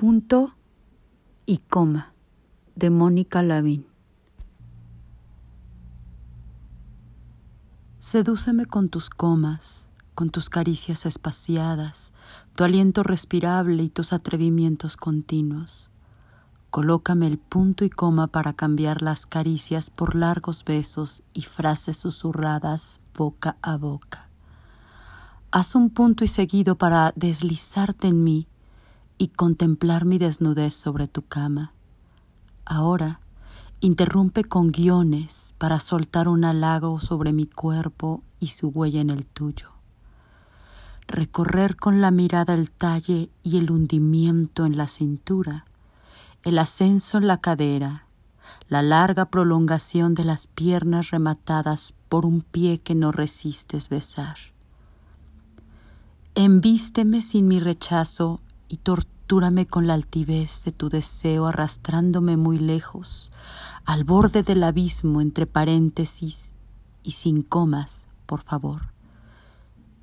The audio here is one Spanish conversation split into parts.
Punto y coma de Mónica Lavín. Sedúceme con tus comas, con tus caricias espaciadas, tu aliento respirable y tus atrevimientos continuos. Colócame el punto y coma para cambiar las caricias por largos besos y frases susurradas boca a boca. Haz un punto y seguido para deslizarte en mí y contemplar mi desnudez sobre tu cama. Ahora, interrumpe con guiones para soltar un halago sobre mi cuerpo y su huella en el tuyo. Recorrer con la mirada el talle y el hundimiento en la cintura, el ascenso en la cadera, la larga prolongación de las piernas rematadas por un pie que no resistes besar. Envísteme sin mi rechazo y tortúrame con la altivez de tu deseo arrastrándome muy lejos, al borde del abismo entre paréntesis y sin comas, por favor.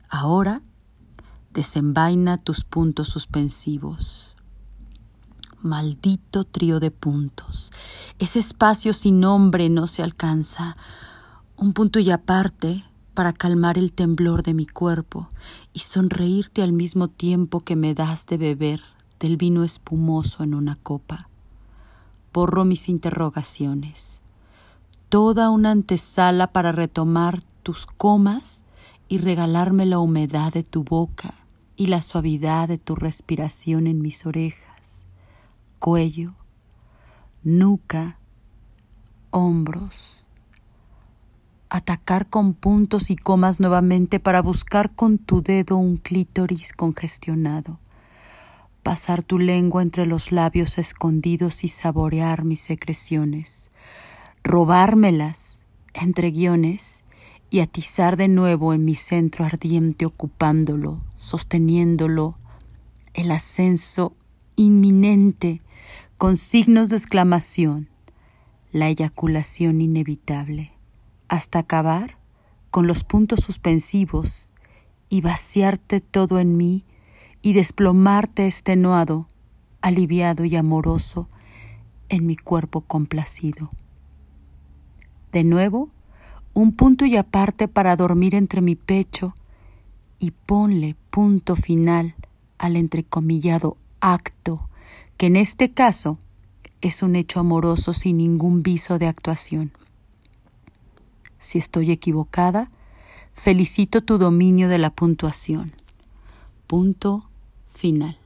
Ahora desenvaina tus puntos suspensivos. Maldito trío de puntos. Ese espacio sin nombre no se alcanza. Un punto y aparte para calmar el temblor de mi cuerpo y sonreírte al mismo tiempo que me das de beber del vino espumoso en una copa. Borro mis interrogaciones. Toda una antesala para retomar tus comas y regalarme la humedad de tu boca y la suavidad de tu respiración en mis orejas, cuello, nuca, hombros. Atacar con puntos y comas nuevamente para buscar con tu dedo un clítoris congestionado, pasar tu lengua entre los labios escondidos y saborear mis secreciones, robármelas entre guiones y atizar de nuevo en mi centro ardiente ocupándolo, sosteniéndolo, el ascenso inminente con signos de exclamación, la eyaculación inevitable hasta acabar con los puntos suspensivos y vaciarte todo en mí y desplomarte extenuado, aliviado y amoroso en mi cuerpo complacido. De nuevo, un punto y aparte para dormir entre mi pecho y ponle punto final al entrecomillado acto, que en este caso es un hecho amoroso sin ningún viso de actuación. Si estoy equivocada, felicito tu dominio de la puntuación. Punto final.